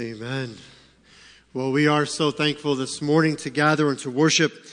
Amen. Well, we are so thankful this morning to gather and to worship.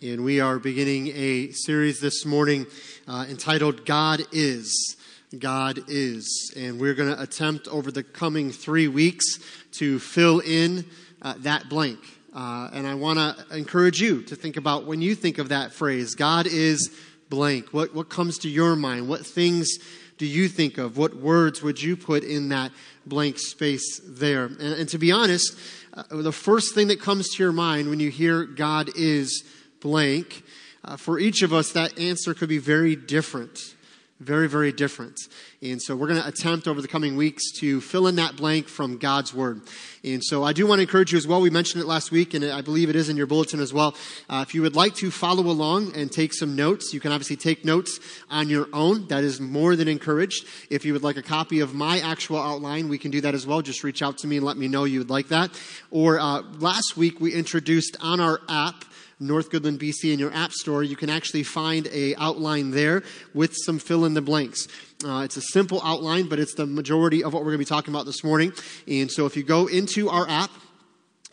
And we are beginning a series this morning uh, entitled God Is. God Is. And we're going to attempt over the coming three weeks to fill in uh, that blank. Uh, and I want to encourage you to think about when you think of that phrase, God is blank. What, what comes to your mind? What things do you think of? What words would you put in that blank space there? And, and to be honest, uh, the first thing that comes to your mind when you hear God is blank, uh, for each of us, that answer could be very different. Very, very different. And so we're going to attempt over the coming weeks to fill in that blank from God's Word. And so I do want to encourage you as well. We mentioned it last week, and I believe it is in your bulletin as well. Uh, if you would like to follow along and take some notes, you can obviously take notes on your own. That is more than encouraged. If you would like a copy of my actual outline, we can do that as well. Just reach out to me and let me know you would like that. Or uh, last week we introduced on our app North Goodland, BC in your app store, you can actually find a outline there with some fill in the blanks. Uh, it's a simple outline, but it's the majority of what we're going to be talking about this morning. And so if you go into our app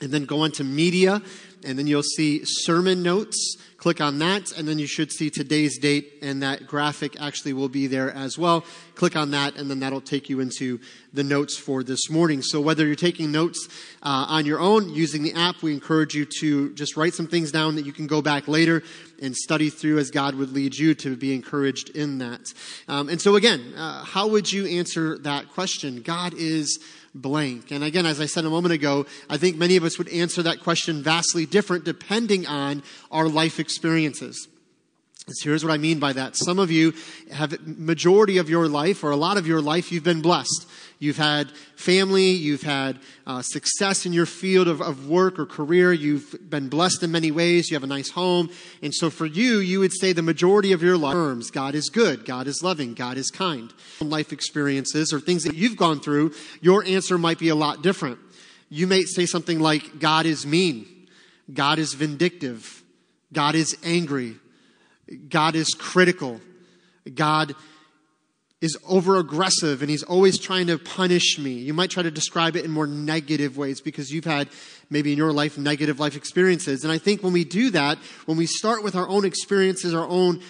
and then go into media, and then you'll see sermon notes. Click on that, and then you should see today's date, and that graphic actually will be there as well. Click on that, and then that'll take you into the notes for this morning. So, whether you're taking notes uh, on your own using the app, we encourage you to just write some things down that you can go back later and study through as God would lead you to be encouraged in that. Um, and so, again, uh, how would you answer that question? God is blank. And again, as I said a moment ago, I think many of us would answer that question vastly different depending on our life experiences. So here's what I mean by that. Some of you have majority of your life or a lot of your life, you've been blessed. You've had family, you've had uh, success in your field of, of work or career, you've been blessed in many ways, you have a nice home. And so for you, you would say the majority of your life terms, God is good, God is loving, God is kind. Life experiences or things that you've gone through, your answer might be a lot different. You may say something like, God is mean, God is vindictive, God is angry, God is critical. God is over aggressive and he's always trying to punish me. You might try to describe it in more negative ways because you've had maybe in your life negative life experiences. And I think when we do that, when we start with our own experiences, our own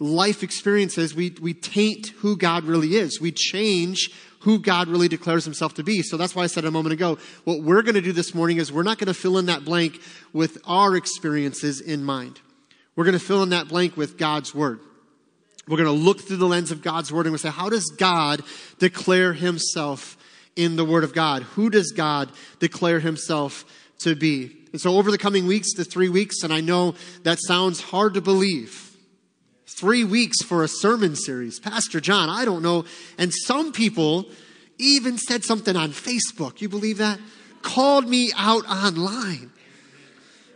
life experiences, we, we taint who God really is. We change who God really declares himself to be. So that's why I said a moment ago, what we're going to do this morning is we're not going to fill in that blank with our experiences in mind. We're going to fill in that blank with God's Word. We're going to look through the lens of God's Word and we'll say, how does God declare Himself in the Word of God? Who does God declare Himself to be? And so over the coming weeks, the three weeks, and I know that sounds hard to believe. Three weeks for a sermon series. Pastor John, I don't know. And some people even said something on Facebook. You believe that? Called me out online.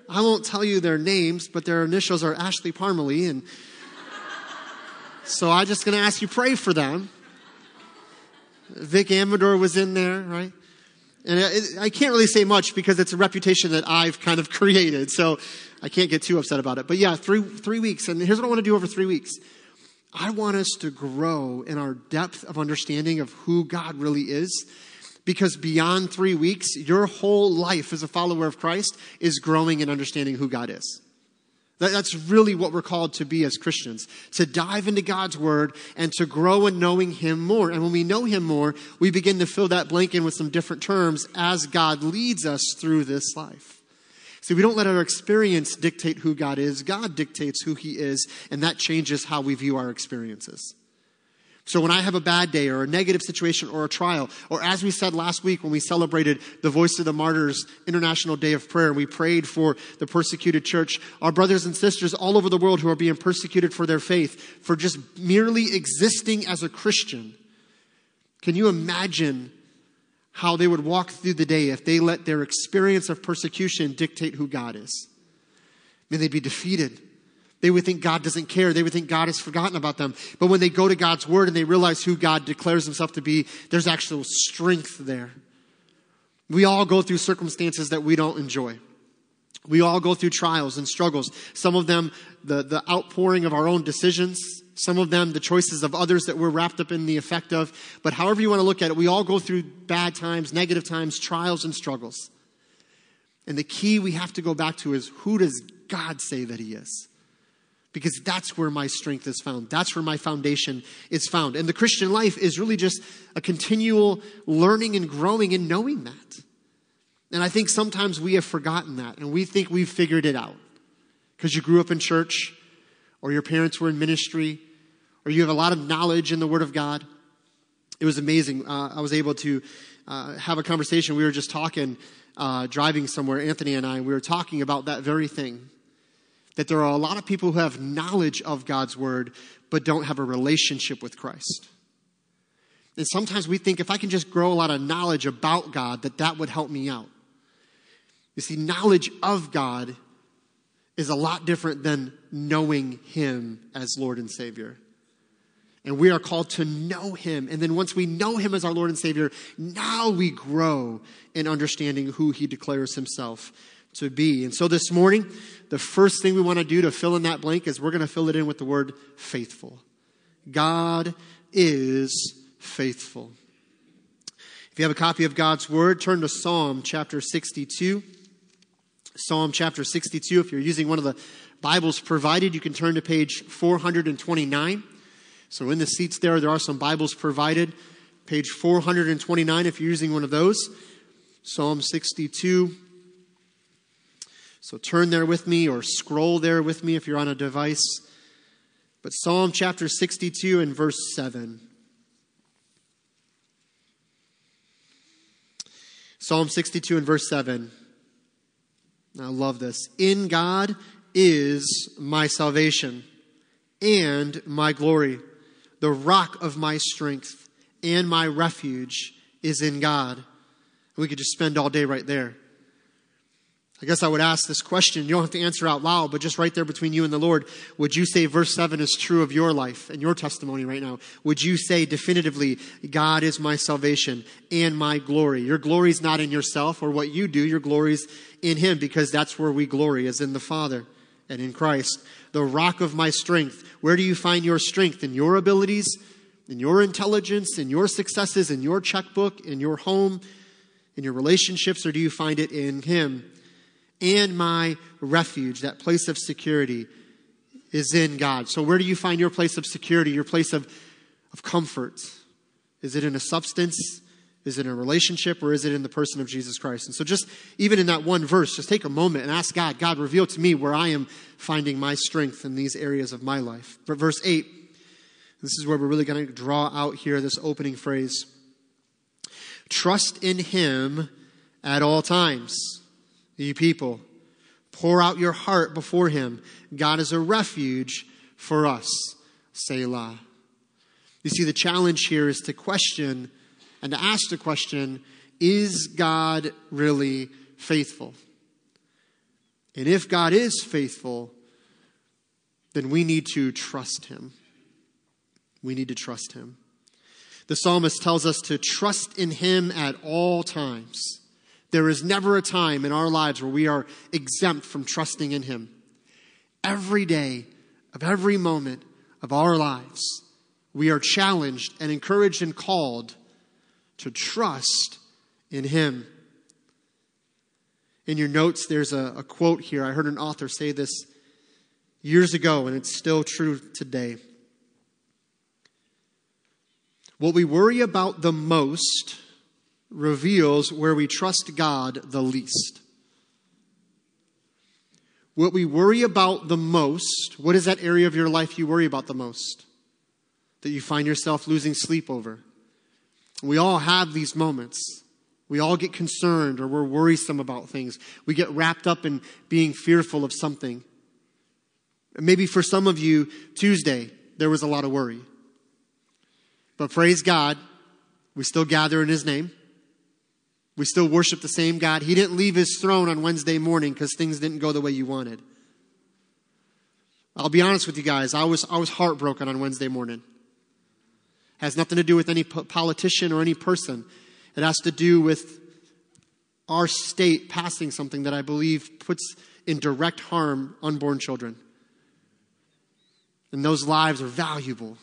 I won't tell you their names, but their initials are Ashley Parmalee. And so I'm just going to ask you pray for them. Vic Amador was in there, right? And I can't really say much because it's a reputation that I've kind of created. So I can't get too upset about it. But yeah, three, three weeks. And here's what I want to do over three weeks. I want us to grow in our depth of understanding of who God really is because beyond three weeks, your whole life as a follower of Christ is growing in understanding who God is. That's really what we're called to be as Christians to dive into God's Word and to grow in knowing Him more. And when we know Him more, we begin to fill that blank in with some different terms as God leads us through this life. See, we don't let our experience dictate who God is, God dictates who He is, and that changes how we view our experiences. So when I have a bad day or a negative situation or a trial, or as we said last week when we celebrated the Voice of the Martyrs International Day of Prayer, and we prayed for the persecuted church, our brothers and sisters all over the world who are being persecuted for their faith, for just merely existing as a Christian. Can you imagine how they would walk through the day if they let their experience of persecution dictate who God is? I mean, they'd be defeated. They would think God doesn't care. They would think God has forgotten about them. But when they go to God's word and they realize who God declares himself to be, there's actual strength there. We all go through circumstances that we don't enjoy. We all go through trials and struggles. Some of them, the, the outpouring of our own decisions some of them the choices of others that we're wrapped up in the effect of. But however you want to look at it, we all go through bad times, negative times, trials, and struggles. And the key we have to go back to is who does God say that He is? Because that's where my strength is found. That's where my foundation is found. And the Christian life is really just a continual learning and growing and knowing that. And I think sometimes we have forgotten that and we think we've figured it out. Because you grew up in church, or your parents were in ministry, or you have a lot of knowledge in the Word of God. It was amazing. Uh, I was able to uh, have a conversation. We were just talking, uh, driving somewhere, Anthony and I, and we were talking about that very thing. That there are a lot of people who have knowledge of God's Word, but don't have a relationship with Christ. And sometimes we think if I can just grow a lot of knowledge about God, that that would help me out. You see, knowledge of God is a lot different than knowing Him as Lord and Savior. And we are called to know Him. And then once we know Him as our Lord and Savior, now we grow in understanding who He declares Himself to be. And so this morning, the first thing we want to do to fill in that blank is we're going to fill it in with the word faithful. God is faithful. If you have a copy of God's Word, turn to Psalm chapter 62. Psalm chapter 62. If you're using one of the Bibles provided, you can turn to page 429. So in the seats there, there are some Bibles provided. Page 429 if you're using one of those. Psalm 62. So turn there with me or scroll there with me if you're on a device. But Psalm chapter 62 and verse 7. Psalm 62 and verse 7. I love this. In God is my salvation and my glory. The rock of my strength and my refuge is in God. We could just spend all day right there. I guess I would ask this question. You don't have to answer out loud, but just right there between you and the Lord, would you say verse 7 is true of your life and your testimony right now? Would you say definitively, God is my salvation and my glory? Your glory is not in yourself or what you do, your glory is in Him because that's where we glory, is in the Father and in Christ. The rock of my strength. Where do you find your strength? In your abilities, in your intelligence, in your successes, in your checkbook, in your home, in your relationships, or do you find it in Him? And my refuge, that place of security, is in God. So, where do you find your place of security, your place of, of comfort? Is it in a substance? Is it in a relationship? Or is it in the person of Jesus Christ? And so, just even in that one verse, just take a moment and ask God, God, reveal to me where I am finding my strength in these areas of my life. But verse 8, this is where we're really going to draw out here this opening phrase Trust in Him at all times you people. Pour out your heart before him. God is a refuge for us. Selah. You see, the challenge here is to question and to ask the question is God really faithful? And if God is faithful, then we need to trust him. We need to trust him. The psalmist tells us to trust in him at all times. There is never a time in our lives where we are exempt from trusting in Him. Every day of every moment of our lives, we are challenged and encouraged and called to trust in Him. In your notes, there's a, a, quote here. I heard an author say this years ago, and it's still true today. What we worry about the most reveals where we trust God the least. What we worry about the most, what is that area of your life you worry about the most? That you find yourself losing sleep over? We all have these moments. We all get concerned or we're worrisome about things. We get wrapped up in being fearful of something. Maybe for some of you, Tuesday, there was a lot of worry. But praise God, we still gather in His name. We still worship the same God. He didn't leave his throne on Wednesday morning because things didn't go the way you wanted. I'll be honest with you guys. I was, I was heartbroken on Wednesday morning. Has nothing to do with any politician or any person. It has to do with our state passing something that I believe puts in direct harm unborn children. And those lives are valuable.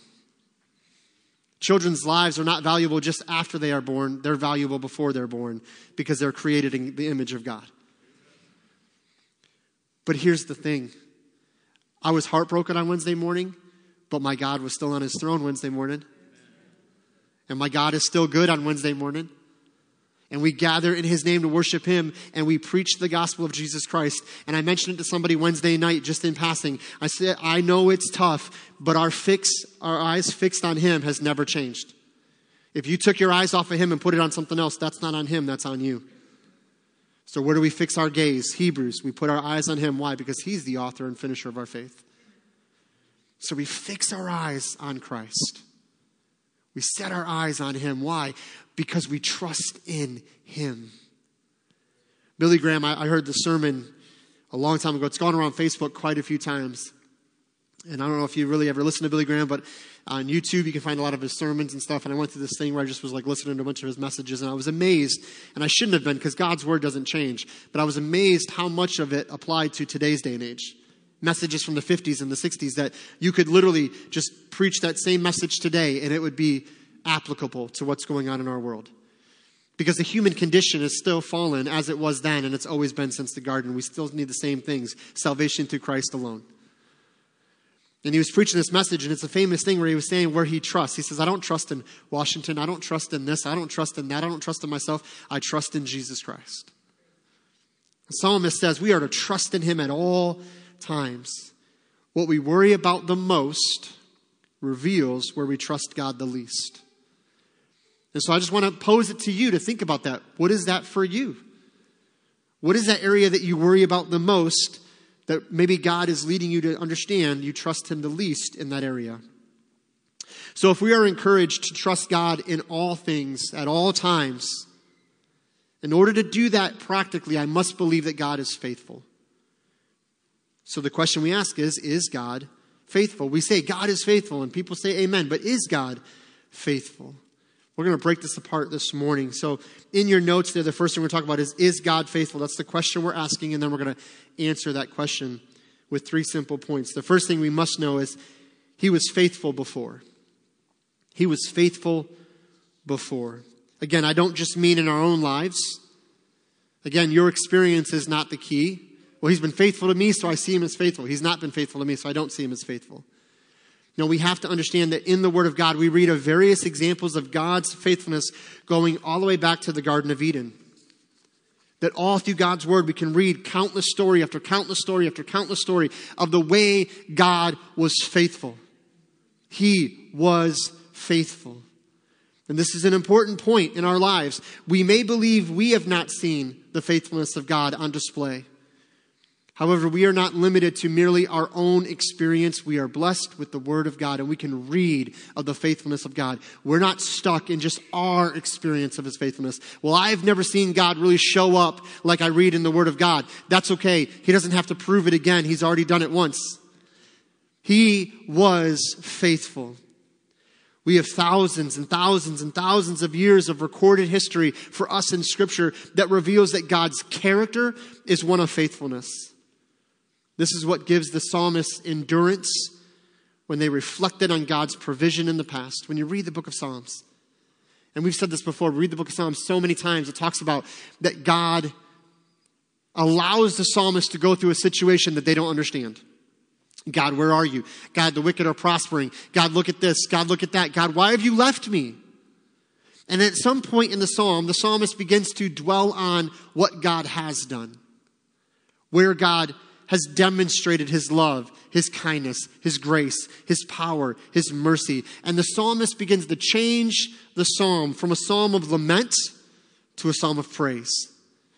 Children's lives are not valuable just after they are born, they're valuable before they're born because they're created in the image of God. But here's the thing I was heartbroken on Wednesday morning, but my God was still on his throne Wednesday morning. And my God is still good on Wednesday morning and we gather in his name to worship him and we preach the gospel of Jesus Christ. And I mentioned it to somebody Wednesday night just in passing. I said, I know it's tough, but our fix, our eyes fixed on him has never changed. If you took your eyes off of him and put it on something else, that's not on him, that's on you. So where do we fix our gaze? Hebrews. We put our eyes on him. Why? Because he's the author and finisher of our faith. So we fix our eyes on Christ. We set our eyes on him. Why? because we trust in Him. Billy Graham, I, I heard the sermon a long time ago. It's gone around Facebook quite a few times. And I don't know if you really ever listened to Billy Graham, but on YouTube you can find a lot of his sermons and stuff. And I went through this thing where I just was like listening to a bunch of his messages, and I was amazed. And I shouldn't have been because God's word doesn't change. But I was amazed how much of it applied to today's day and age. Messages from the 50s and the 60s that you could literally just preach that same message today, and it would be applicable to what's going on in our world. Because the human condition is still fallen as it was then, and it's always been since the garden. We still need the same things salvation through Christ alone. And he was preaching this message, and it's a famous thing where he was saying where he trusts. He says, I don't trust in Washington. I don't trust in this. I don't trust in that. I don't trust in myself. I trust in Jesus Christ. The psalmist says we are to trust in him at all times. What we worry about the most reveals where we trust God the least. And so I just want to pose it to you to think about that. What is that for you? What is that area that you worry about the most that maybe God is leading you to understand you trust Him the least in that area? So if we are encouraged to trust God in all things at all times, in order to do that practically, I must believe that God is faithful. So the question we ask is Is God faithful? We say God is faithful, and people say amen, but is God faithful? We're going to break this apart this morning. So, in your notes there, the first thing we're talking about is Is God faithful? That's the question we're asking, and then we're going to answer that question with three simple points. The first thing we must know is He was faithful before. He was faithful before. Again, I don't just mean in our own lives. Again, your experience is not the key. Well, He's been faithful to me, so I see Him as faithful. He's not been faithful to me, so I don't see Him as faithful. No, we have to understand that in the Word of God, we read of various examples of God's faithfulness going all the way back to the Garden of Eden. That all through God's Word, we can read countless story after countless story after countless story of the way God was faithful. He was faithful. And this is an important point in our lives. We may believe we have not seen the faithfulness of God on display. However, we are not limited to merely our own experience. We are blessed with the Word of God and we can read of the faithfulness of God. We're not stuck in just our experience of His faithfulness. Well, I've never seen God really show up like I read in the Word of God. That's okay. He doesn't have to prove it again. He's already done it once. He was faithful. We have thousands and thousands and thousands of years of recorded history for us in Scripture that reveals that God's character is one of faithfulness. This is what gives the psalmist endurance when they reflected on God's provision in the past. When you read the book of Psalms, and we've said this before, we read the book of Psalms so many times, it talks about that God allows the psalmist to go through a situation that they don't understand. God, where are you? God, the wicked are prospering. God, look at this. God, look at that. God, why have you left me? And at some point in the psalm, the psalmist begins to dwell on what God has done, where God has demonstrated his love, his kindness, his grace, his power, his mercy. And the psalmist begins to change the psalm from a psalm of lament to a psalm of praise.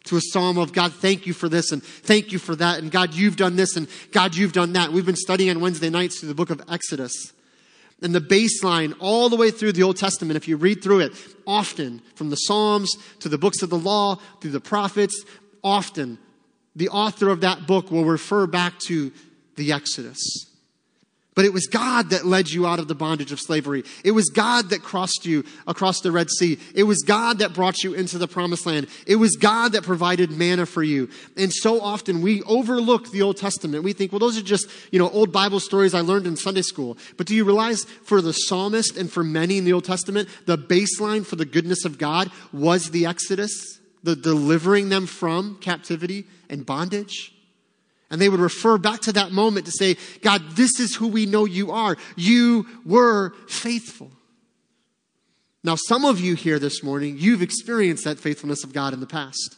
To a psalm of God, thank you for this and thank you for that. And God, you've done this and God, you've done that. We've been studying on Wednesday nights through the book of Exodus. And the baseline all the way through the Old Testament, if you read through it, often from the Psalms to the books of the law, through the prophets, often the author of that book will refer back to the Exodus. But it was God that led you out of the bondage of slavery. It was God that crossed you across the Red Sea. It was God that brought you into the promised land. It was God that provided manna for you. And so often we overlook the Old Testament. We think, well, those are just, you know, old Bible stories I learned in Sunday school. But do you realize for the psalmist and for many in the Old Testament, the baseline for the goodness of God was the Exodus, the delivering them from captivity and bondage? And they would refer back to that moment to say, God, this is who we know you are. You were faithful. Now, some of you here this morning, you've experienced that faithfulness of God in the past.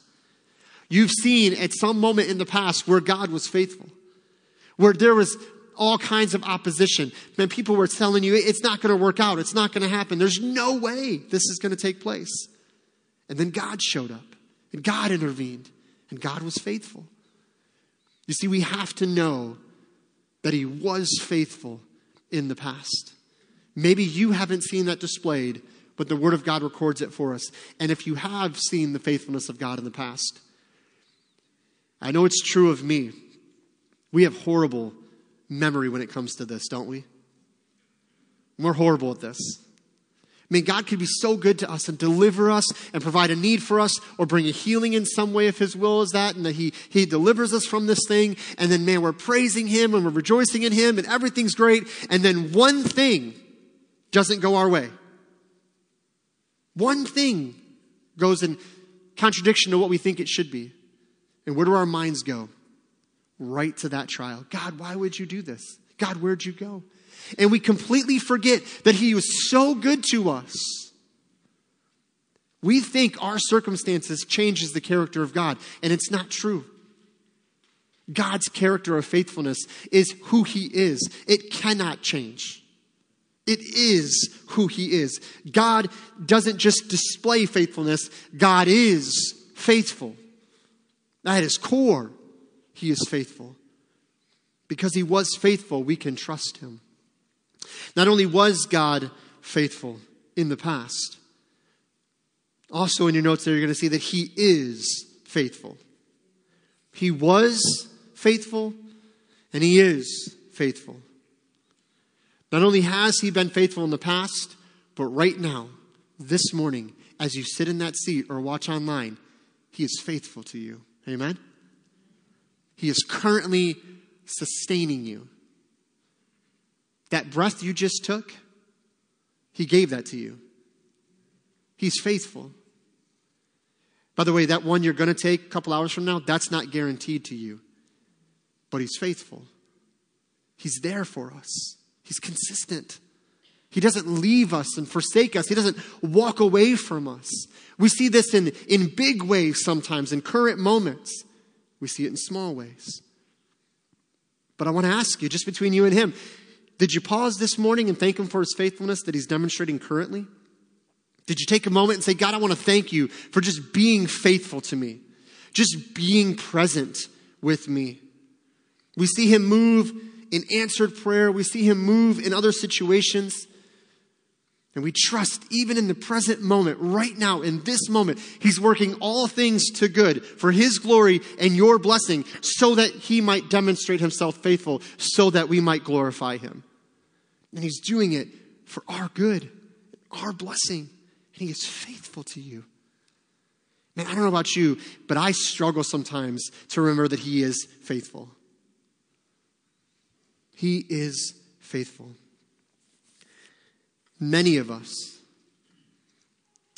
You've seen at some moment in the past where God was faithful, where there was all kinds of opposition. Man, people were telling you, it's not going to work out. It's not going to happen. There's no way this is going to take place. And then God showed up and God intervened and God was faithful. You see, we have to know that he was faithful in the past. Maybe you haven't seen that displayed, but the Word of God records it for us. And if you have seen the faithfulness of God in the past, I know it's true of me. We have horrible memory when it comes to this, don't we? We're horrible at this. I mean, God could be so good to us and deliver us and provide a need for us or bring a healing in some way if His will is that, and that He, he delivers us from this thing. And then, man, we're praising Him and we're rejoicing in Him and everything's great. And then one thing doesn't go our way. One thing goes in contradiction to what we think it should be. And where do our minds go? Right to that trial. God, why would you do this? God, where'd you go? And we completely forget that He was so good to us. We think our circumstances changes the character of God, and it's not true. God's character of faithfulness is who He is. It cannot change. It is who He is. God doesn't just display faithfulness, God is faithful. At His core, He is faithful. Because He was faithful, we can trust Him. Not only was God faithful in the past, also in your notes there, you're going to see that He is faithful. He was faithful, and He is faithful. Not only has He been faithful in the past, but right now, this morning, as you sit in that seat or watch online, He is faithful to you. Amen? He is currently sustaining you. That breath you just took, He gave that to you. He's faithful. By the way, that one you're going to take a couple hours from now, that's not guaranteed to you. But He's faithful. He's there for us, He's consistent. He doesn't leave us and forsake us. He doesn't walk away from us. We see this in, in big ways sometimes, in current moments. We see it in small ways. But I want to ask you, just between you and Him, did you pause this morning and thank Him for His faithfulness that He's demonstrating currently? Did you take a moment and say, God, I want to thank you for just being faithful to me, just being present with me? We see Him move in answered prayer, we see Him move in other situations. And we trust, even in the present moment, right now, in this moment, He's working all things to good for His glory and your blessing, so that He might demonstrate Himself faithful, so that we might glorify Him. And He's doing it for our good, our blessing, and He is faithful to you. Man, I don't know about you, but I struggle sometimes to remember that He is faithful. He is faithful many of us.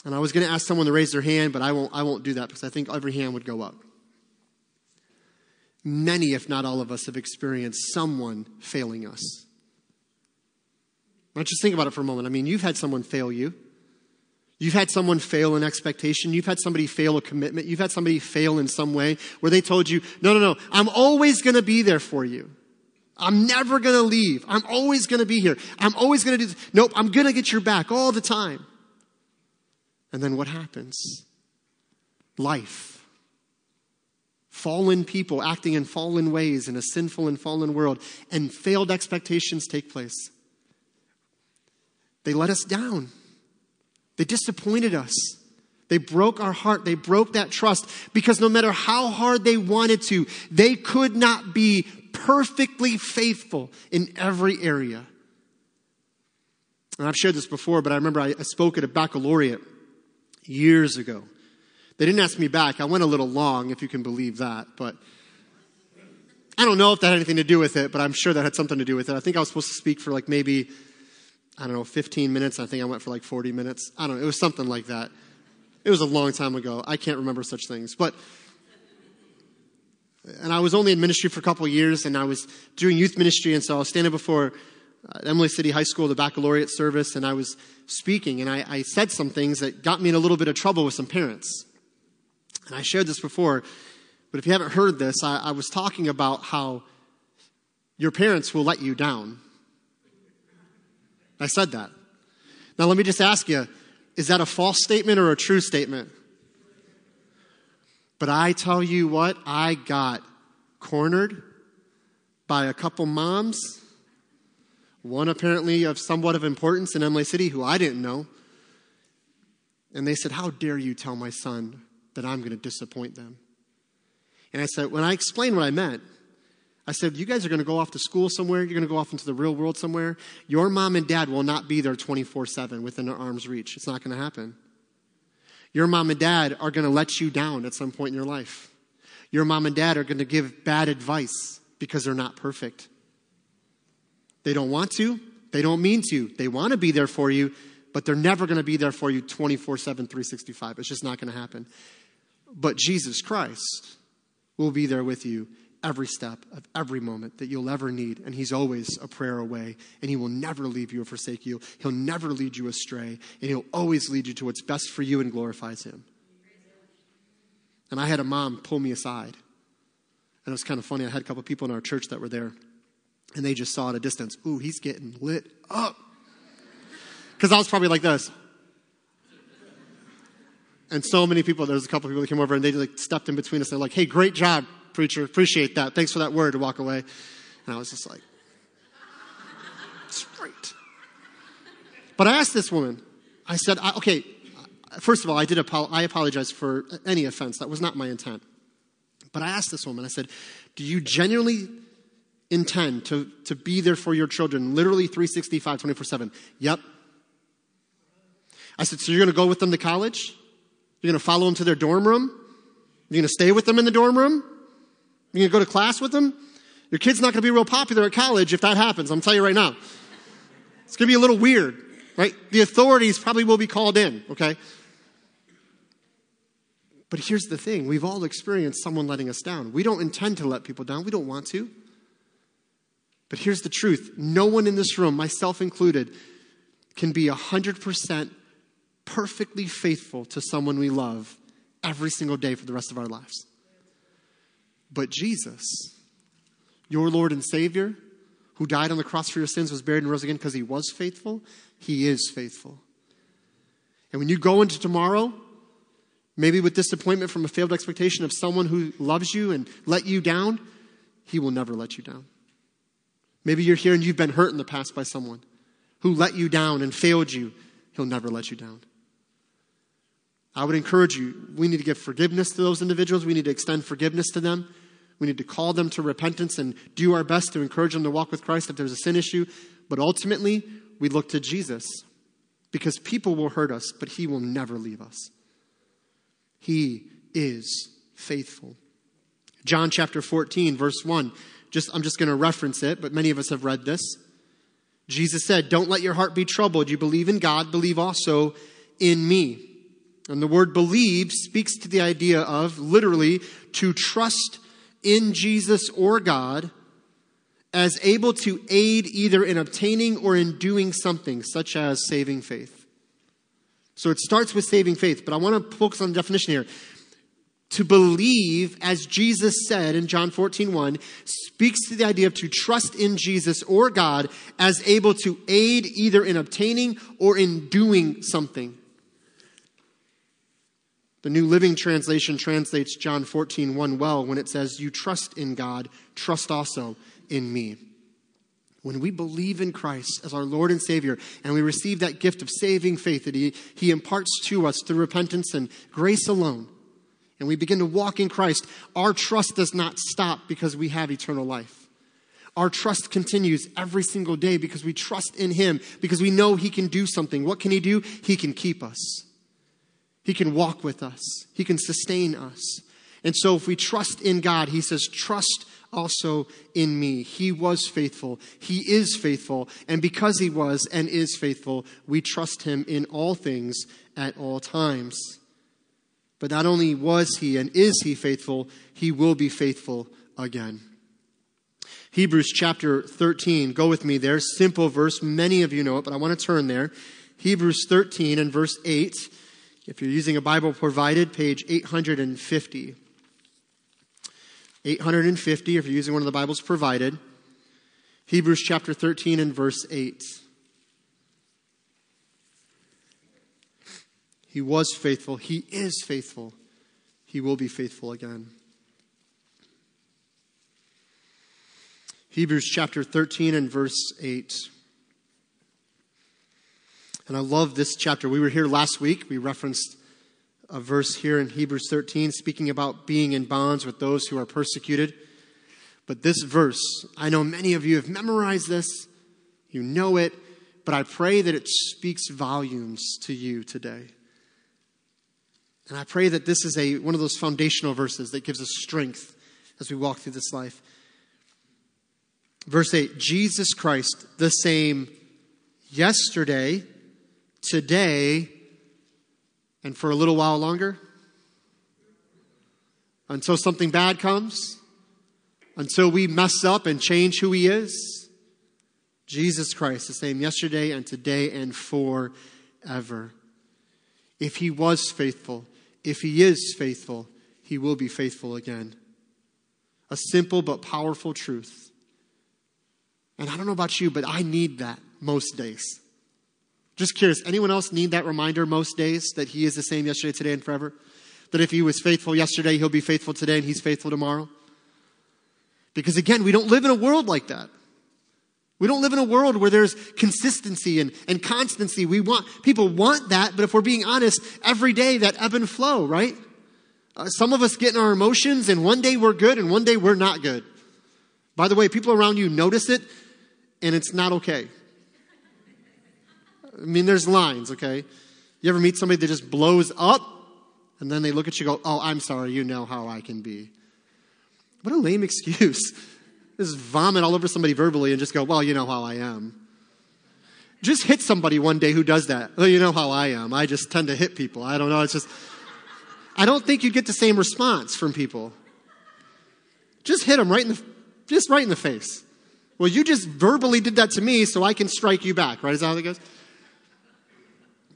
And I was going to ask someone to raise their hand, but I won't, I won't do that because I think every hand would go up. Many, if not all of us, have experienced someone failing us. Now, just think about it for a moment. I mean, you've had someone fail you. You've had someone fail an expectation. You've had somebody fail a commitment. You've had somebody fail in some way where they told you, no, no, no, I'm always going to be there for you. I'm never going to leave. I'm always going to be here. I'm always going to do this. Nope, I'm going to get your back all the time. And then what happens? Life. Fallen people acting in fallen ways in a sinful and fallen world, and failed expectations take place. They let us down. They disappointed us. They broke our heart. They broke that trust because no matter how hard they wanted to, they could not be perfectly faithful in every area. And I've shared this before, but I remember I, I spoke at a baccalaureate years ago. They didn't ask me back. I went a little long, if you can believe that, but I don't know if that had anything to do with it, but I'm sure that had something to do with it. I think I was supposed to speak for like maybe, I don't know, 15 minutes. I think I went for like 40 minutes. I don't know. It was something like that. It was a long time ago. I can't remember such things. But, and I was only in ministry for a couple years, and I was doing youth ministry, and so I was standing before uh, Imlay City High School, the baccalaureate service, and I was speaking, and I, I said some things that got me in a little bit of trouble with some parents. And I shared this before, but if you haven't heard this, I, I was talking about how your parents will let you down. I said that. Now, let me just ask you is that a false statement or a true statement? But I tell you what, I got cornered by a couple moms, one apparently of somewhat of importance in Imlay City who I didn't know. And they said, How dare you tell my son that I'm going to disappoint them? And I said, when I explained what I meant, I said, You guys are going to go off to school somewhere. You're going to go off into the real world somewhere. Your mom and dad will not be there 24 7 within their arm's reach. It's not going to happen. Your mom and dad are going to let you down at some point in your life. Your mom and dad are going to give bad advice because they're not perfect. They don't want to, they don't mean to. They want to be there for you, but they're never going to be there for you 24 7, 365. It's just not going to happen. But Jesus Christ will be there with you every step of every moment that you'll ever need. And He's always a prayer away. And He will never leave you or forsake you. He'll never lead you astray. And He'll always lead you to what's best for you and glorifies Him. And I had a mom pull me aside. And it was kind of funny. I had a couple people in our church that were there. And they just saw at a distance, ooh, he's getting lit up. Because I was probably like this. And so many people, there was a couple people that came over and they like stepped in between us. They're like, hey, great job, preacher. Appreciate that. Thanks for that word to walk away. And I was just like, great. But I asked this woman, I said, okay, first of all, I did apo- I apologize for any offense. That was not my intent. But I asked this woman, I said, do you genuinely intend to, to be there for your children, literally 365, 24 7? Yep. I said, so you're going to go with them to college? You're going to follow them to their dorm room? You're going to stay with them in the dorm room? You're going to go to class with them? Your kid's not going to be real popular at college if that happens. I'm telling you right now. It's going to be a little weird, right? The authorities probably will be called in, okay? But here's the thing we've all experienced someone letting us down. We don't intend to let people down, we don't want to. But here's the truth no one in this room, myself included, can be 100% perfectly faithful to someone we love every single day for the rest of our lives. But Jesus, your Lord and Savior, who died on the cross for your sins, was buried and rose again because he was faithful, he is faithful. And when you go into tomorrow, maybe with disappointment from a failed expectation of someone who loves you and let you down, he will never let you down. Maybe you're here and you've been hurt in the past by someone who let you down and failed you. He'll never let you down. I would encourage you, we need to give forgiveness to those individuals. We need to extend forgiveness to them. We need to call them to repentance and do our best to encourage them to walk with Christ if there's a sin issue. But ultimately, we look to Jesus because people will hurt us, but He will never leave us. He is faithful. John chapter 14, verse 1. Just, I'm just going to reference it, but many of us have read this. Jesus said, Don't let your heart be troubled. You believe in God, believe also in me. And the word believe speaks to the idea of literally to trust in Jesus or God as able to aid either in obtaining or in doing something, such as saving faith. So it starts with saving faith, but I want to focus on the definition here. To believe, as Jesus said in John 14, 1, speaks to the idea of to trust in Jesus or God as able to aid either in obtaining or in doing something. The New Living Translation translates John 14, 1 well when it says, You trust in God, trust also in me. When we believe in Christ as our Lord and Savior and we receive that gift of saving faith that He, he imparts to us through repentance and grace alone, and we begin to walk in Christ, our trust does not stop because we have eternal life. Our trust continues every single day because we trust in Him, because we know He can do something. What can He do? He can keep us. He can walk with us. He can sustain us. And so if we trust in God, He says, trust also in me. He was faithful. He is faithful. And because He was and is faithful, we trust Him in all things at all times. But not only was He and is He faithful, He will be faithful again. Hebrews chapter 13. Go with me there. Simple verse. Many of you know it, but I want to turn there. Hebrews 13 and verse 8. If you're using a Bible provided, page 850. 850, if you're using one of the Bibles provided. Hebrews chapter 13 and verse 8. He was faithful. He is faithful. He will be faithful again. Hebrews chapter 13 and verse 8. And I love this chapter. We were here last week. We referenced a verse here in Hebrews 13 speaking about being in bonds with those who are persecuted. But this verse, I know many of you have memorized this, you know it, but I pray that it speaks volumes to you today. And I pray that this is a, one of those foundational verses that gives us strength as we walk through this life. Verse 8 Jesus Christ, the same yesterday, today, and for a little while longer? Until something bad comes? Until we mess up and change who He is? Jesus Christ, the same yesterday and today and forever. If He was faithful, if He is faithful, He will be faithful again. A simple but powerful truth. And I don't know about you, but I need that most days. Just curious, anyone else need that reminder most days that He is the same yesterday, today, and forever? That if He was faithful yesterday, He'll be faithful today and He's faithful tomorrow? Because again, we don't live in a world like that. We don't live in a world where there's consistency and, and constancy. We want, people want that, but if we're being honest, every day that ebb and flow, right? Uh, some of us get in our emotions and one day we're good and one day we're not good. By the way, people around you notice it and it's not okay. I mean, there's lines, okay? You ever meet somebody that just blows up and then they look at you and go, Oh, I'm sorry, you know how I can be. What a lame excuse. Just vomit all over somebody verbally and just go, Well, you know how I am. Just hit somebody one day who does that. Well, you know how I am. I just tend to hit people. I don't know. It's just, I don't think you get the same response from people. Just hit them right in the, just right in the face. Well, you just verbally did that to me, so I can strike you back, right? Is that how it goes?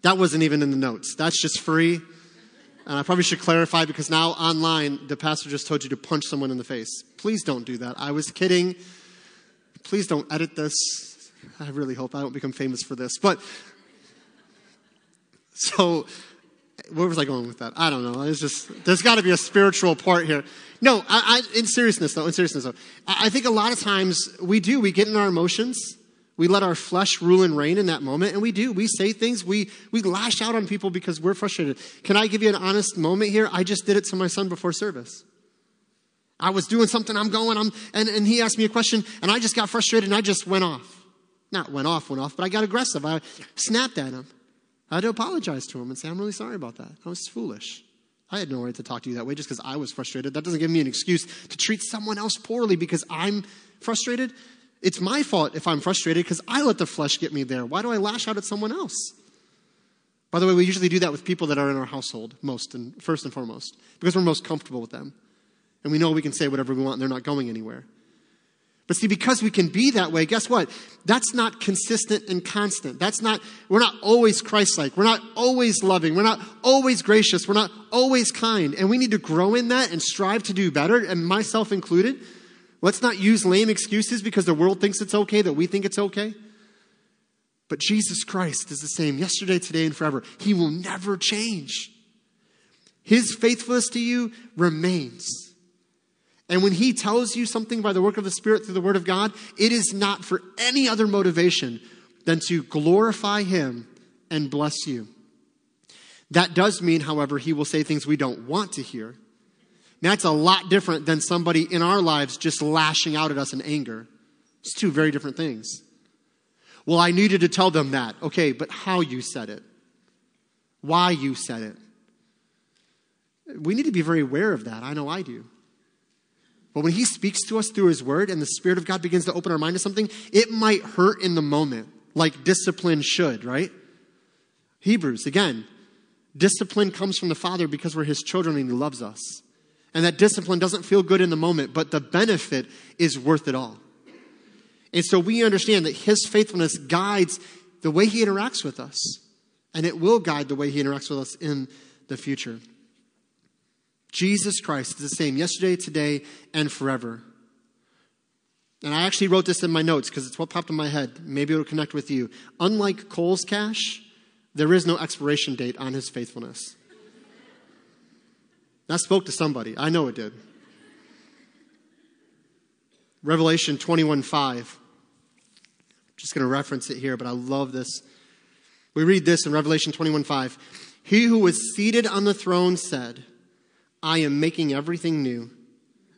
That wasn't even in the notes. That's just free. And I probably should clarify because now online, the pastor just told you to punch someone in the face. Please don't do that. I was kidding. Please don't edit this. I really hope I don't become famous for this. But, so, where was I going with that? I don't know. It's just, there's got to be a spiritual part here. No, I, I, in seriousness though, in seriousness though, I think a lot of times we do, we get in our emotions. We let our flesh rule and reign in that moment, and we do. We say things, we, we lash out on people because we're frustrated. Can I give you an honest moment here? I just did it to my son before service. I was doing something, I'm going, I'm, and, and he asked me a question, and I just got frustrated and I just went off. Not went off, went off, but I got aggressive. I snapped at him. I had to apologize to him and say, I'm really sorry about that. I was foolish. I had no right to talk to you that way just because I was frustrated. That doesn't give me an excuse to treat someone else poorly because I'm frustrated. It's my fault if I'm frustrated because I let the flesh get me there. Why do I lash out at someone else? By the way, we usually do that with people that are in our household, most and first and foremost, because we're most comfortable with them. And we know we can say whatever we want and they're not going anywhere. But see, because we can be that way, guess what? That's not consistent and constant. That's not, we're not always Christ like. We're not always loving. We're not always gracious. We're not always kind. And we need to grow in that and strive to do better, and myself included. Let's not use lame excuses because the world thinks it's okay that we think it's okay. But Jesus Christ is the same yesterday, today, and forever. He will never change. His faithfulness to you remains. And when he tells you something by the work of the Spirit through the Word of God, it is not for any other motivation than to glorify him and bless you. That does mean, however, he will say things we don't want to hear. That's a lot different than somebody in our lives just lashing out at us in anger. It's two very different things. Well, I needed to tell them that. Okay, but how you said it, why you said it. We need to be very aware of that. I know I do. But when he speaks to us through his word and the Spirit of God begins to open our mind to something, it might hurt in the moment, like discipline should, right? Hebrews, again, discipline comes from the Father because we're his children and he loves us. And that discipline doesn't feel good in the moment, but the benefit is worth it all. And so we understand that his faithfulness guides the way he interacts with us, and it will guide the way he interacts with us in the future. Jesus Christ is the same yesterday, today, and forever. And I actually wrote this in my notes because it's what popped in my head. Maybe it'll connect with you. Unlike Kohl's cash, there is no expiration date on his faithfulness. That spoke to somebody. I know it did. Revelation 21 5. Just going to reference it here, but I love this. We read this in Revelation 21 5. He who was seated on the throne said, I am making everything new.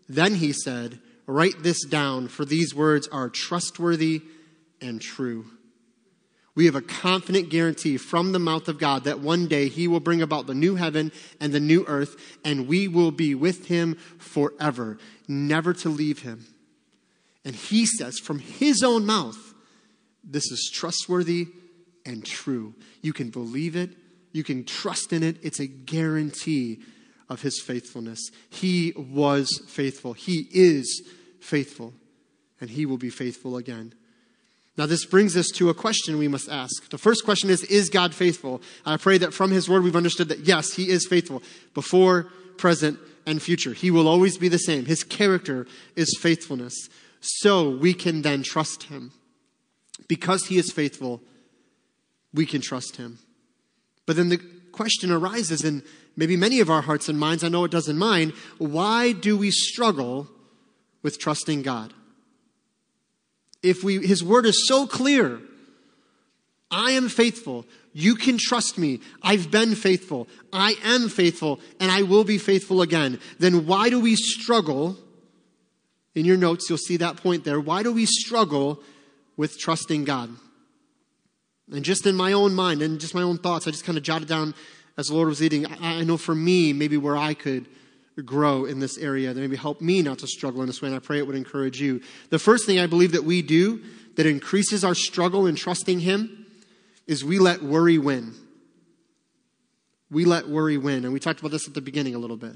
Then he said, Write this down, for these words are trustworthy and true. We have a confident guarantee from the mouth of God that one day he will bring about the new heaven and the new earth, and we will be with him forever, never to leave him. And he says from his own mouth, This is trustworthy and true. You can believe it, you can trust in it. It's a guarantee of his faithfulness. He was faithful. He is faithful. And he will be faithful again. Now, this brings us to a question we must ask. The first question is Is God faithful? I pray that from His word we've understood that yes, He is faithful before, present, and future. He will always be the same. His character is faithfulness. So we can then trust Him. Because He is faithful, we can trust Him. But then the question arises in maybe many of our hearts and minds, I know it does in mine, why do we struggle with trusting God? If we, His word is so clear, I am faithful. You can trust me. I've been faithful. I am faithful, and I will be faithful again. Then why do we struggle? In your notes, you'll see that point there. Why do we struggle with trusting God? And just in my own mind and just my own thoughts, I just kind of jotted down as the Lord was leading, I, I know for me, maybe where I could grow in this area, that maybe help me not to struggle in this way, and I pray it would encourage you. The first thing I believe that we do that increases our struggle in trusting Him is we let worry win. We let worry win. And we talked about this at the beginning a little bit.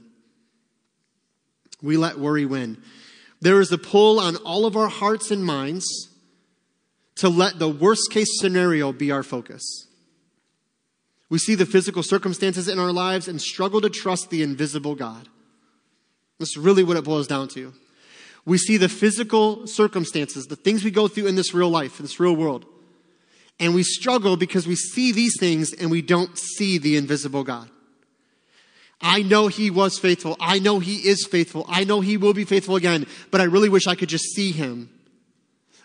We let worry win. There is a pull on all of our hearts and minds to let the worst case scenario be our focus. We see the physical circumstances in our lives and struggle to trust the invisible God. That's really what it boils down to. We see the physical circumstances, the things we go through in this real life, in this real world. And we struggle because we see these things and we don't see the invisible God. I know he was faithful. I know he is faithful. I know he will be faithful again, but I really wish I could just see him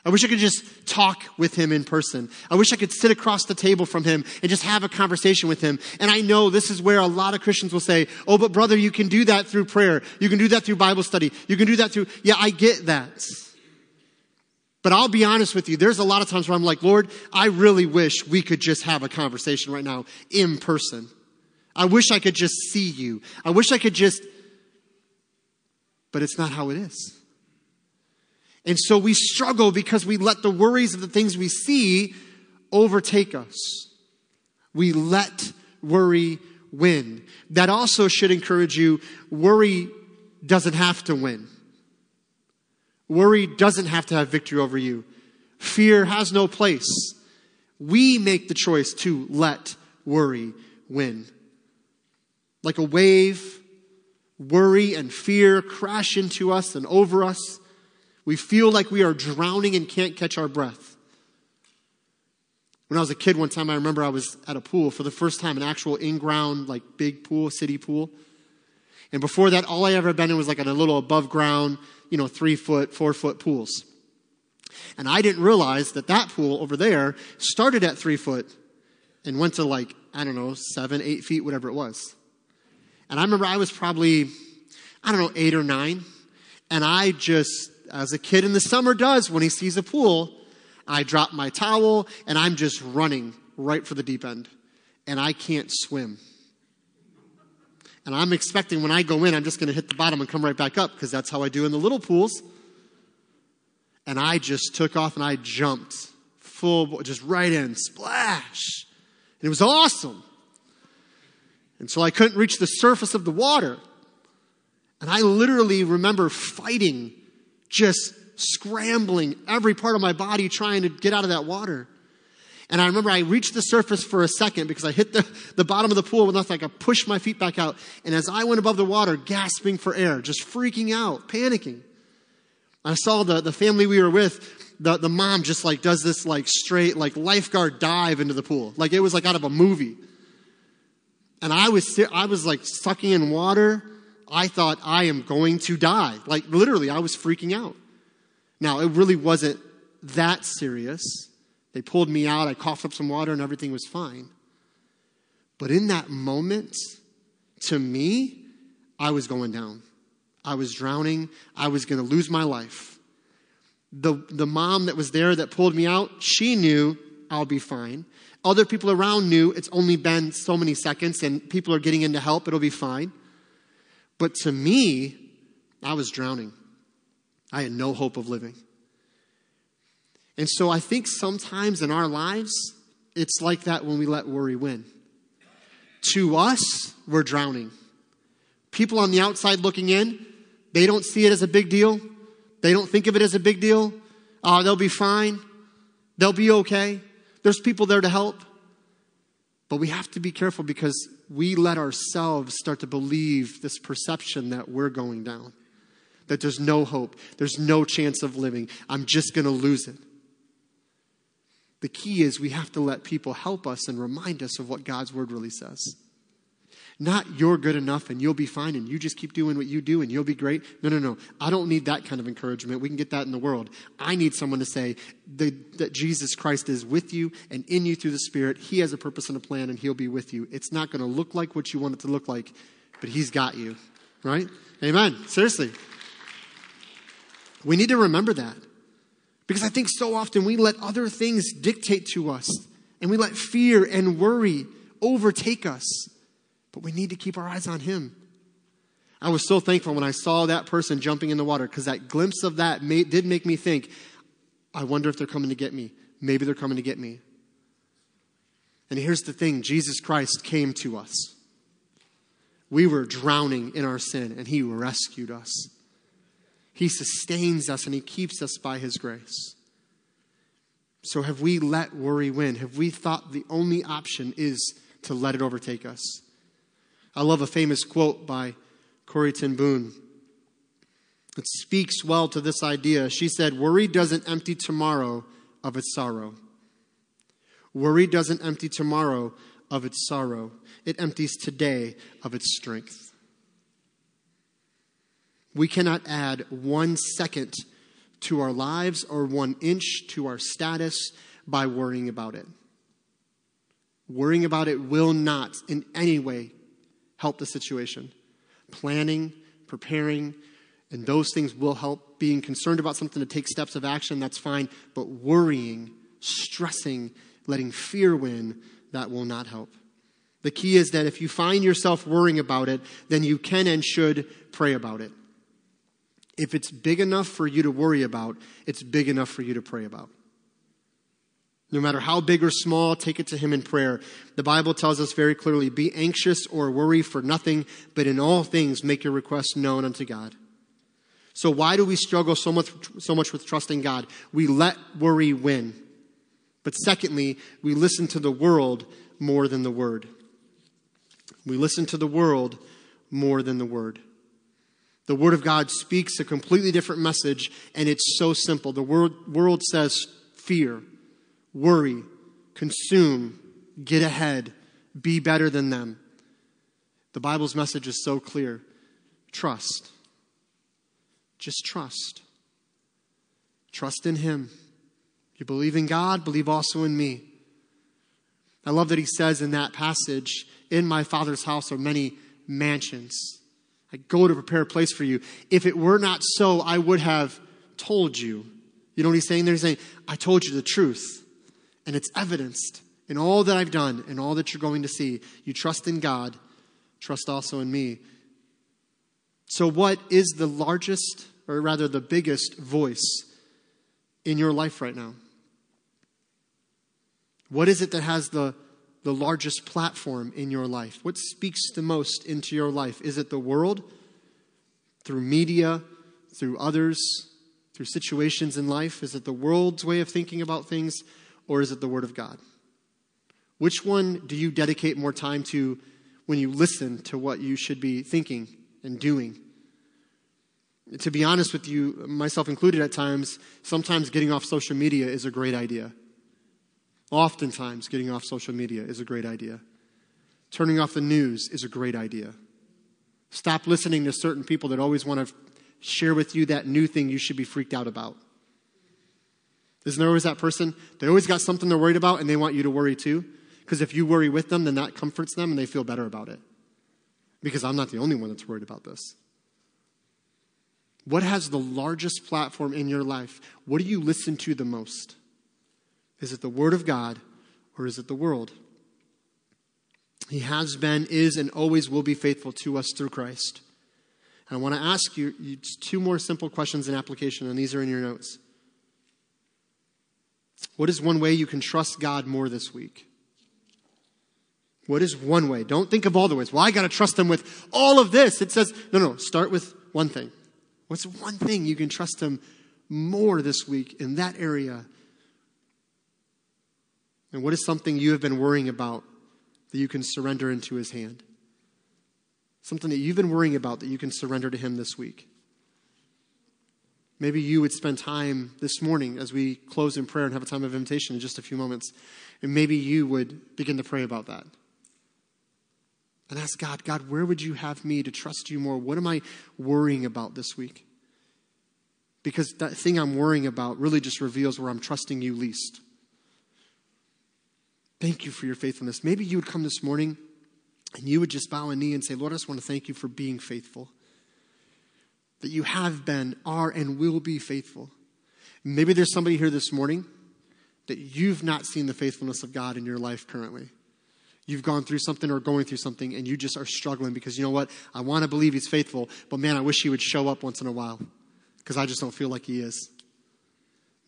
I wish I could just talk with him in person. I wish I could sit across the table from him and just have a conversation with him. And I know this is where a lot of Christians will say, Oh, but brother, you can do that through prayer. You can do that through Bible study. You can do that through, yeah, I get that. But I'll be honest with you, there's a lot of times where I'm like, Lord, I really wish we could just have a conversation right now in person. I wish I could just see you. I wish I could just, but it's not how it is. And so we struggle because we let the worries of the things we see overtake us. We let worry win. That also should encourage you. Worry doesn't have to win. Worry doesn't have to have victory over you. Fear has no place. We make the choice to let worry win. Like a wave, worry and fear crash into us and over us. We feel like we are drowning and can't catch our breath. When I was a kid, one time I remember I was at a pool for the first time, an actual in ground, like big pool, city pool. And before that, all I ever been in was like in a little above ground, you know, three foot, four foot pools. And I didn't realize that that pool over there started at three foot and went to like, I don't know, seven, eight feet, whatever it was. And I remember I was probably, I don't know, eight or nine. And I just as a kid in the summer does when he sees a pool, I drop my towel and I'm just running right for the deep end. And I can't swim. And I'm expecting when I go in, I'm just going to hit the bottom and come right back up because that's how I do in the little pools. And I just took off and I jumped full, just right in, splash. And it was awesome. And so I couldn't reach the surface of the water. And I literally remember fighting, just scrambling every part of my body trying to get out of that water. And I remember I reached the surface for a second because I hit the, the bottom of the pool with nothing. I could push my feet back out. And as I went above the water, gasping for air, just freaking out, panicking. I saw the, the family we were with, the, the mom just like does this like straight, like lifeguard dive into the pool. Like it was like out of a movie. And I was, I was like sucking in water. I thought I am going to die. Like literally, I was freaking out. Now, it really wasn't that serious. They pulled me out, I coughed up some water, and everything was fine. But in that moment, to me, I was going down. I was drowning. I was going to lose my life. The, the mom that was there that pulled me out, she knew I'll be fine. Other people around knew it's only been so many seconds and people are getting in to help, it'll be fine. But to me, I was drowning. I had no hope of living. And so I think sometimes in our lives, it's like that when we let worry win. To us, we're drowning. People on the outside looking in, they don't see it as a big deal. They don't think of it as a big deal. Uh, they'll be fine. They'll be okay. There's people there to help. But we have to be careful because we let ourselves start to believe this perception that we're going down, that there's no hope, there's no chance of living. I'm just going to lose it. The key is we have to let people help us and remind us of what God's word really says. Not you're good enough and you'll be fine and you just keep doing what you do and you'll be great. No, no, no. I don't need that kind of encouragement. We can get that in the world. I need someone to say that Jesus Christ is with you and in you through the Spirit. He has a purpose and a plan and He'll be with you. It's not going to look like what you want it to look like, but He's got you. Right? Amen. Seriously. We need to remember that. Because I think so often we let other things dictate to us and we let fear and worry overtake us. But we need to keep our eyes on Him. I was so thankful when I saw that person jumping in the water because that glimpse of that made, did make me think, I wonder if they're coming to get me. Maybe they're coming to get me. And here's the thing Jesus Christ came to us. We were drowning in our sin, and He rescued us. He sustains us and He keeps us by His grace. So, have we let worry win? Have we thought the only option is to let it overtake us? I love a famous quote by Corrie ten Boom. It speaks well to this idea. She said, Worry doesn't empty tomorrow of its sorrow. Worry doesn't empty tomorrow of its sorrow, it empties today of its strength. We cannot add one second to our lives or one inch to our status by worrying about it. Worrying about it will not in any way help the situation. Planning, preparing, and those things will help. Being concerned about something to take steps of action, that's fine. But worrying, stressing, letting fear win, that will not help. The key is that if you find yourself worrying about it, then you can and should pray about it. If it's big enough for you to worry about, it's big enough for you to pray about. No matter how big or small, take it to Him in prayer. The Bible tells us very clearly be anxious or worry for nothing, but in all things make your requests known unto God. So, why do we struggle so much, so much with trusting God? We let worry win. But secondly, we listen to the world more than the Word. We listen to the world more than the Word. The Word of God speaks a completely different message, and it's so simple. The world, world says fear, worry, consume, get ahead, be better than them. The Bible's message is so clear trust. Just trust. Trust in Him. You believe in God, believe also in me. I love that He says in that passage, In my Father's house are many mansions. I go to prepare a place for you. If it were not so, I would have told you. You know what he's saying there? He's saying, I told you the truth. And it's evidenced in all that I've done and all that you're going to see. You trust in God, trust also in me. So, what is the largest, or rather the biggest voice in your life right now? What is it that has the, the largest platform in your life? What speaks the most into your life? Is it the world? Through media? Through others? Through situations in life? Is it the world's way of thinking about things? Or is it the Word of God? Which one do you dedicate more time to when you listen to what you should be thinking and doing? To be honest with you, myself included at times, sometimes getting off social media is a great idea. Oftentimes, getting off social media is a great idea. Turning off the news is a great idea. Stop listening to certain people that always want to share with you that new thing you should be freaked out about. Isn't there always that person? They always got something they're worried about and they want you to worry too. Because if you worry with them, then that comforts them and they feel better about it. Because I'm not the only one that's worried about this. What has the largest platform in your life? What do you listen to the most? Is it the Word of God or is it the world? He has been, is, and always will be faithful to us through Christ. And I want to ask you, two more simple questions in application, and these are in your notes. What is one way you can trust God more this week? What is one way? Don't think of all the ways. Well, I got to trust Him with all of this. It says, no, no, start with one thing. What's one thing you can trust Him more this week in that area and what is something you have been worrying about that you can surrender into His hand? Something that you've been worrying about that you can surrender to Him this week. Maybe you would spend time this morning as we close in prayer and have a time of invitation in just a few moments. And maybe you would begin to pray about that. And ask God, God, where would you have me to trust you more? What am I worrying about this week? Because that thing I'm worrying about really just reveals where I'm trusting you least. Thank you for your faithfulness. Maybe you would come this morning and you would just bow a knee and say, Lord, I just want to thank you for being faithful. That you have been, are, and will be faithful. Maybe there's somebody here this morning that you've not seen the faithfulness of God in your life currently. You've gone through something or going through something and you just are struggling because you know what? I want to believe He's faithful, but man, I wish He would show up once in a while because I just don't feel like He is.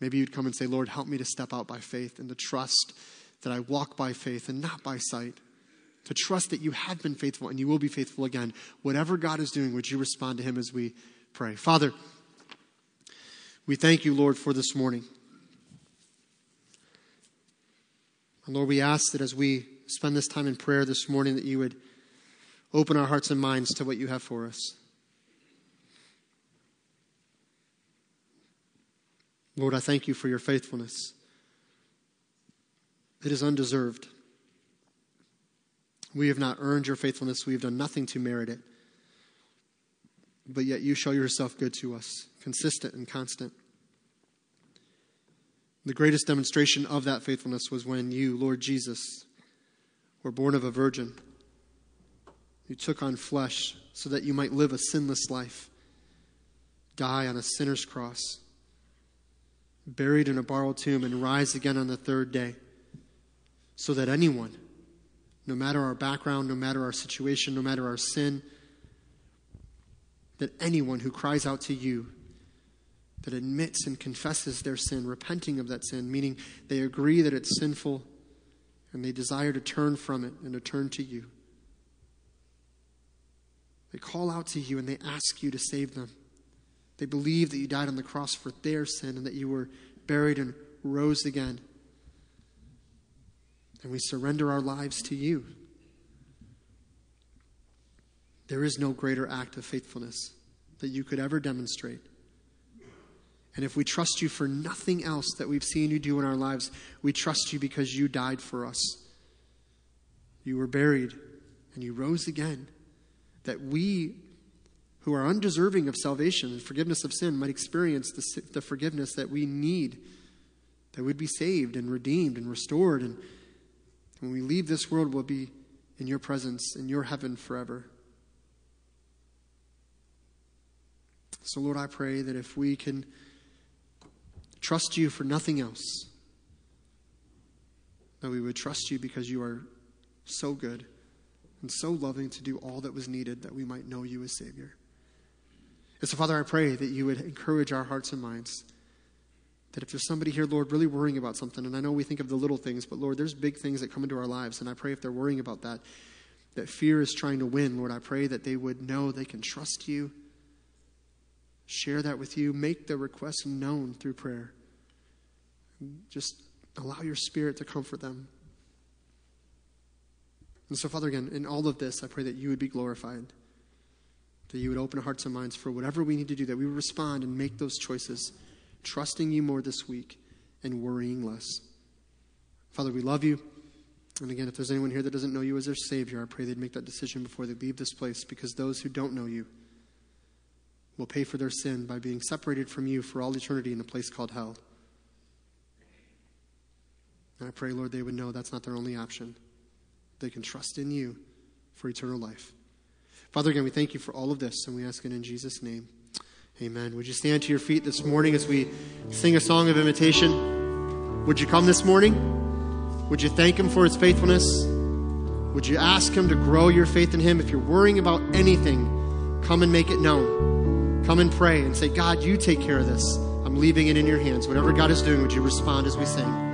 Maybe you'd come and say, Lord, help me to step out by faith and to trust that I walk by faith and not by sight. To trust that you have been faithful and you will be faithful again. Whatever God is doing, would you respond to Him as we pray? Father, we thank you, Lord, for this morning. And Lord, we ask that as we spend this time in prayer this morning, that you would open our hearts and minds to what you have for us. Lord, I thank you for your faithfulness. It is undeserved. We have not earned your faithfulness, we have done nothing to merit it. But yet you show yourself good to us, consistent and constant. The greatest demonstration of that faithfulness was when you, Lord Jesus, were born of a virgin. You took on flesh so that you might live a sinless life, die on a sinner's cross, buried in a borrowed tomb, and rise again on the third day so that anyone, no matter our background, no matter our situation, no matter our sin, that anyone who cries out to you, that admits and confesses their sin, repenting of that sin, meaning they agree that it's sinful and they desire to turn from it and to turn to you. They call out to you and they ask you to save them. They believe that you died on the cross for their sin and that you were buried and rose again and we surrender our lives to you. There is no greater act of faithfulness that you could ever demonstrate. And if we trust you for nothing else that we've seen you do in our lives, we trust you because you died for us. You were buried and you rose again. That we, who are undeserving of salvation and forgiveness of sin, might experience the, the forgiveness that we need, that we'd be saved and redeemed and restored and when we leave this world, we'll be in your presence, in your heaven forever. So, Lord, I pray that if we can trust you for nothing else. That we would trust you because you are so good and so loving to do all that was needed that we might know you as Savior. And so, Father, I pray that you would encourage our hearts and minds. That if there's somebody here, Lord, really worrying about something, and I know we think of the little things, but Lord, there's big things that come into our lives, and I pray if they're worrying about that, that fear is trying to win, Lord, I pray that they would know they can trust you, share that with you, make the request known through prayer. Just allow your spirit to comfort them. And so, Father, again, in all of this, I pray that you would be glorified, that you would open hearts and minds for whatever we need to do, that we would respond and make those choices, trusting you more this week and worrying less. Father, we love you. And again, if there's anyone here that doesn't know you as their Savior, I pray they'd make that decision before they leave this place because those who don't know you will pay for their sin by being separated from you for all eternity in a place called hell. And I pray, Lord, they would know that's not their only option. They can trust in you for eternal life. Father, again, we thank you for all of this, and we ask it in Jesus' name. Amen. Would you stand to your feet this morning as we sing a song of invitation? Would you come this morning? Would you thank Him for His faithfulness? Would you ask Him to grow your faith in Him? If you're worrying about anything, come and make it known. Come and pray and say, God, you take care of this. I'm leaving it in your hands. Whatever God is doing, would you respond as we sing?